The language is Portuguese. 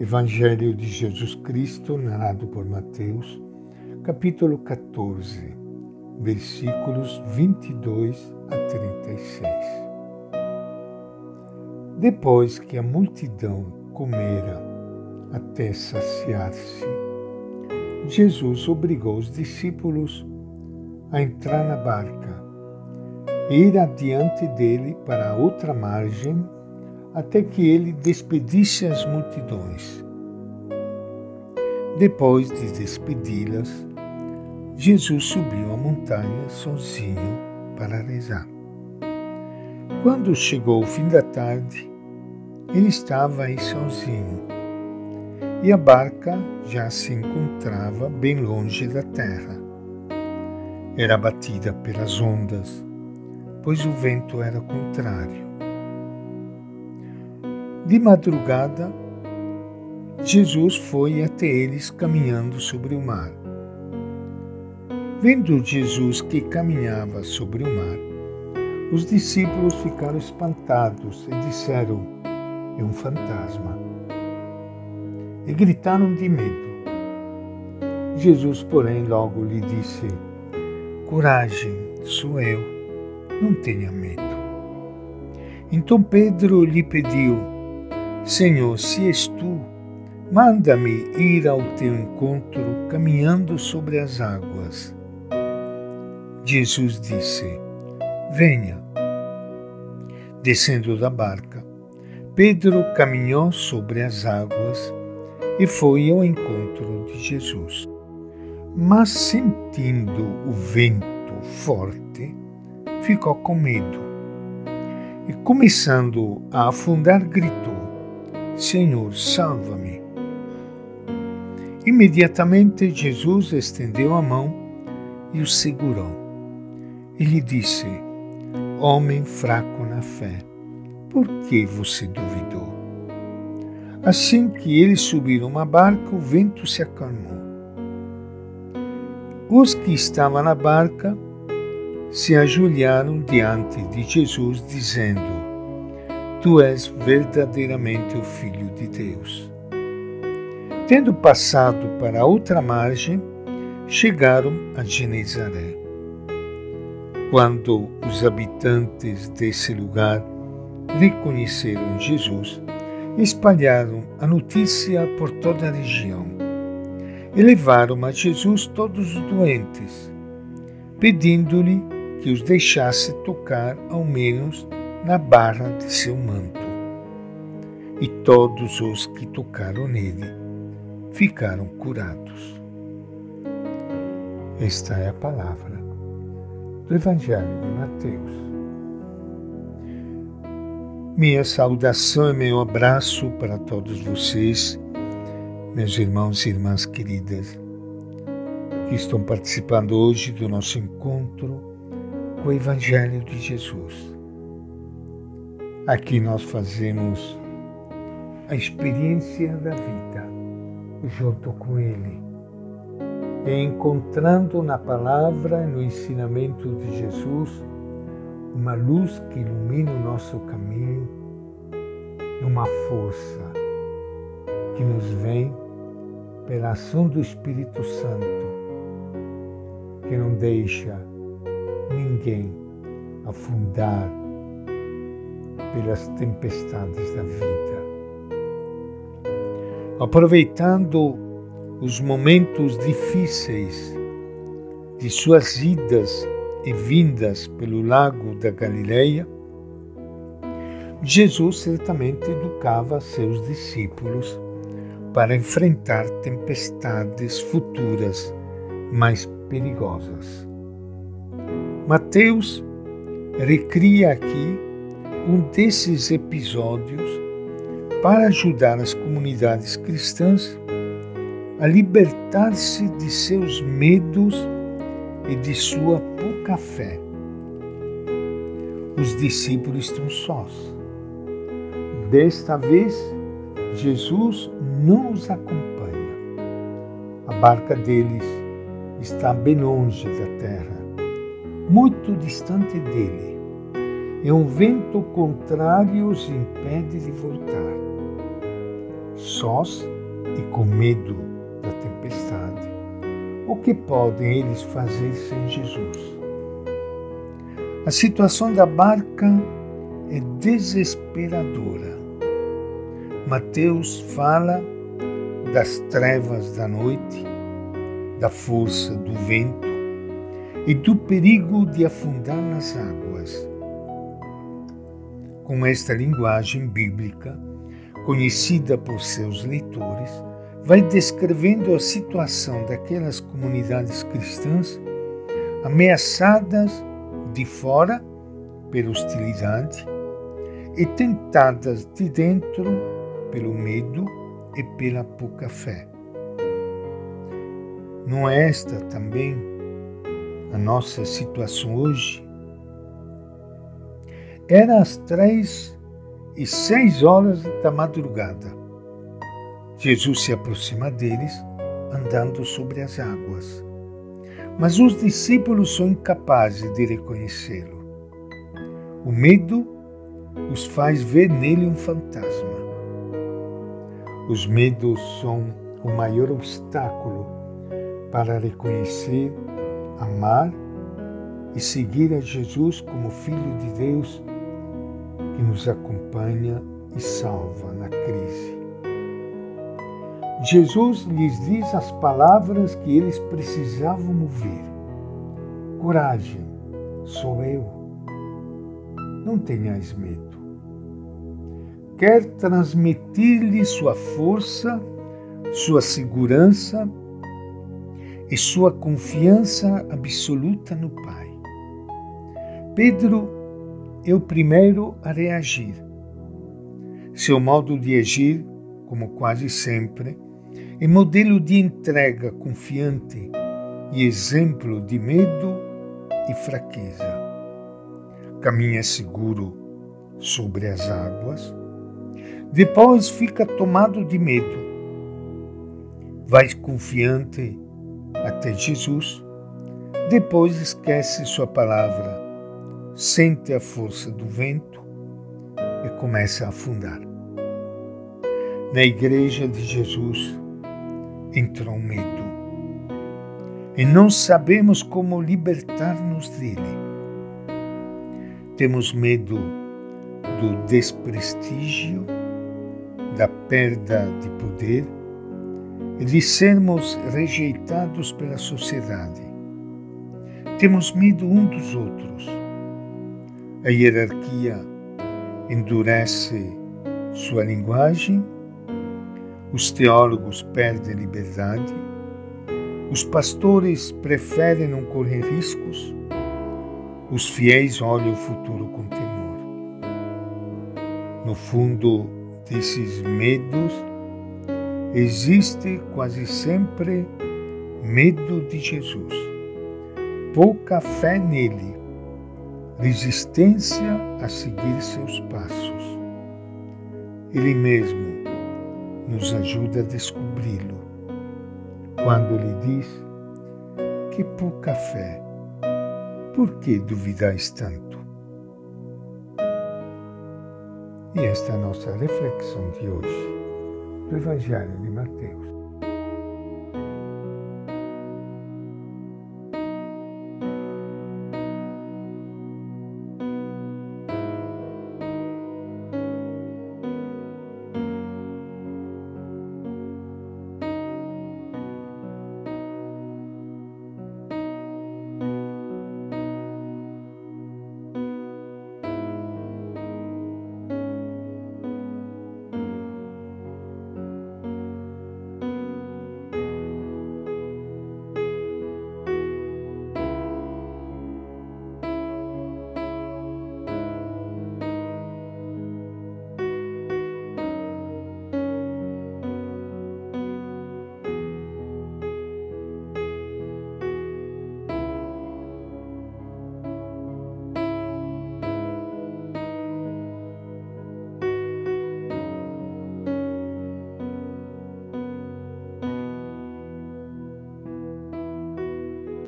Evangelho de Jesus Cristo, narrado por Mateus, capítulo 14, versículos 22 a 36. Depois que a multidão comera até saciar-se, Jesus obrigou os discípulos a entrar na barca e ir adiante dele para a outra margem até que ele despedisse as multidões. Depois de despedi-las, Jesus subiu a montanha sozinho para rezar. Quando chegou o fim da tarde, ele estava aí sozinho e a barca já se encontrava bem longe da terra. Era batida pelas ondas, pois o vento era contrário. De madrugada, Jesus foi até eles caminhando sobre o mar. Vendo Jesus que caminhava sobre o mar, os discípulos ficaram espantados e disseram: É um fantasma. E gritaram de medo. Jesus, porém, logo lhe disse: Coragem, sou eu, não tenha medo. Então Pedro lhe pediu: Senhor, se és tu, manda-me ir ao teu encontro caminhando sobre as águas. Jesus disse: Venha. Descendo da barca, Pedro caminhou sobre as águas e foi ao encontro de Jesus. Mas sentindo o vento forte, ficou com medo e, começando a afundar, gritou: Senhor, salva-me. Imediatamente Jesus estendeu a mão e o segurou. E lhe disse: Homem fraco na fé, por que você duvidou? Assim que eles subiram uma barca, o vento se acalmou. Os que estavam na barca se ajoelharam diante de Jesus, dizendo: Tu és verdadeiramente o Filho de Deus. Tendo passado para outra margem, chegaram a Genezaré. Quando os habitantes desse lugar reconheceram Jesus, espalharam a notícia por toda a região e levaram a Jesus todos os doentes, pedindo-lhe que os deixasse tocar ao menos na barra de seu manto. E todos os que tocaram nele ficaram curados. Esta é a palavra do Evangelho de Mateus. Minha saudação e meu abraço para todos vocês, meus irmãos e irmãs queridas, que estão participando hoje do nosso encontro com o Evangelho de Jesus. Aqui nós fazemos a experiência da vida junto com Ele, encontrando na palavra e no ensinamento de Jesus uma luz que ilumina o nosso caminho e uma força que nos vem pela ação do Espírito Santo, que não deixa ninguém afundar pelas tempestades da vida. Aproveitando os momentos difíceis de suas idas e vindas pelo lago da Galileia, Jesus certamente educava seus discípulos para enfrentar tempestades futuras mais perigosas. Mateus recria aqui um desses episódios para ajudar as comunidades cristãs a libertar-se de seus medos e de sua pouca fé. Os discípulos estão sós. Desta vez, Jesus não os acompanha. A barca deles está bem longe da terra, muito distante dele e um vento contrário os impede de voltar. sós e com medo da tempestade, o que podem eles fazer sem Jesus? A situação da barca é desesperadora. Mateus fala das trevas da noite, da força do vento e do perigo de afundar nas águas. Com esta linguagem bíblica, conhecida por seus leitores, vai descrevendo a situação daquelas comunidades cristãs ameaçadas de fora pela hostilidade e tentadas de dentro pelo medo e pela pouca fé. Não é esta também a nossa situação hoje? Era às três e seis horas da madrugada. Jesus se aproxima deles andando sobre as águas. Mas os discípulos são incapazes de reconhecê-lo. O medo os faz ver nele um fantasma. Os medos são o maior obstáculo para reconhecer, amar e seguir a Jesus como Filho de Deus que nos acompanha e salva na crise. Jesus lhes diz as palavras que eles precisavam ouvir. Coragem, sou eu. Não tenhais medo. Quer transmitir-lhe sua força, sua segurança e sua confiança absoluta no Pai. Pedro o primeiro a reagir. Seu modo de agir, como quase sempre, é modelo de entrega confiante e exemplo de medo e fraqueza. Caminha seguro sobre as águas, depois fica tomado de medo. Vai confiante até Jesus, depois esquece sua palavra, sente a força do vento e começa a afundar. Na igreja de Jesus, entrou medo. E não sabemos como libertar-nos dele. Temos medo do desprestígio, da perda de poder e de sermos rejeitados pela sociedade. Temos medo um dos outros. A hierarquia endurece sua linguagem os teólogos perdem liberdade, os pastores preferem não correr riscos, os fiéis olham o futuro com temor. No fundo desses medos existe quase sempre medo de Jesus, pouca fé nele, resistência a seguir seus passos. Ele mesmo nos ajuda a descobri-lo. Quando lhe diz que pouca fé, por que duvidais tanto? E esta é a nossa reflexão de hoje do Evangelho de Mateus.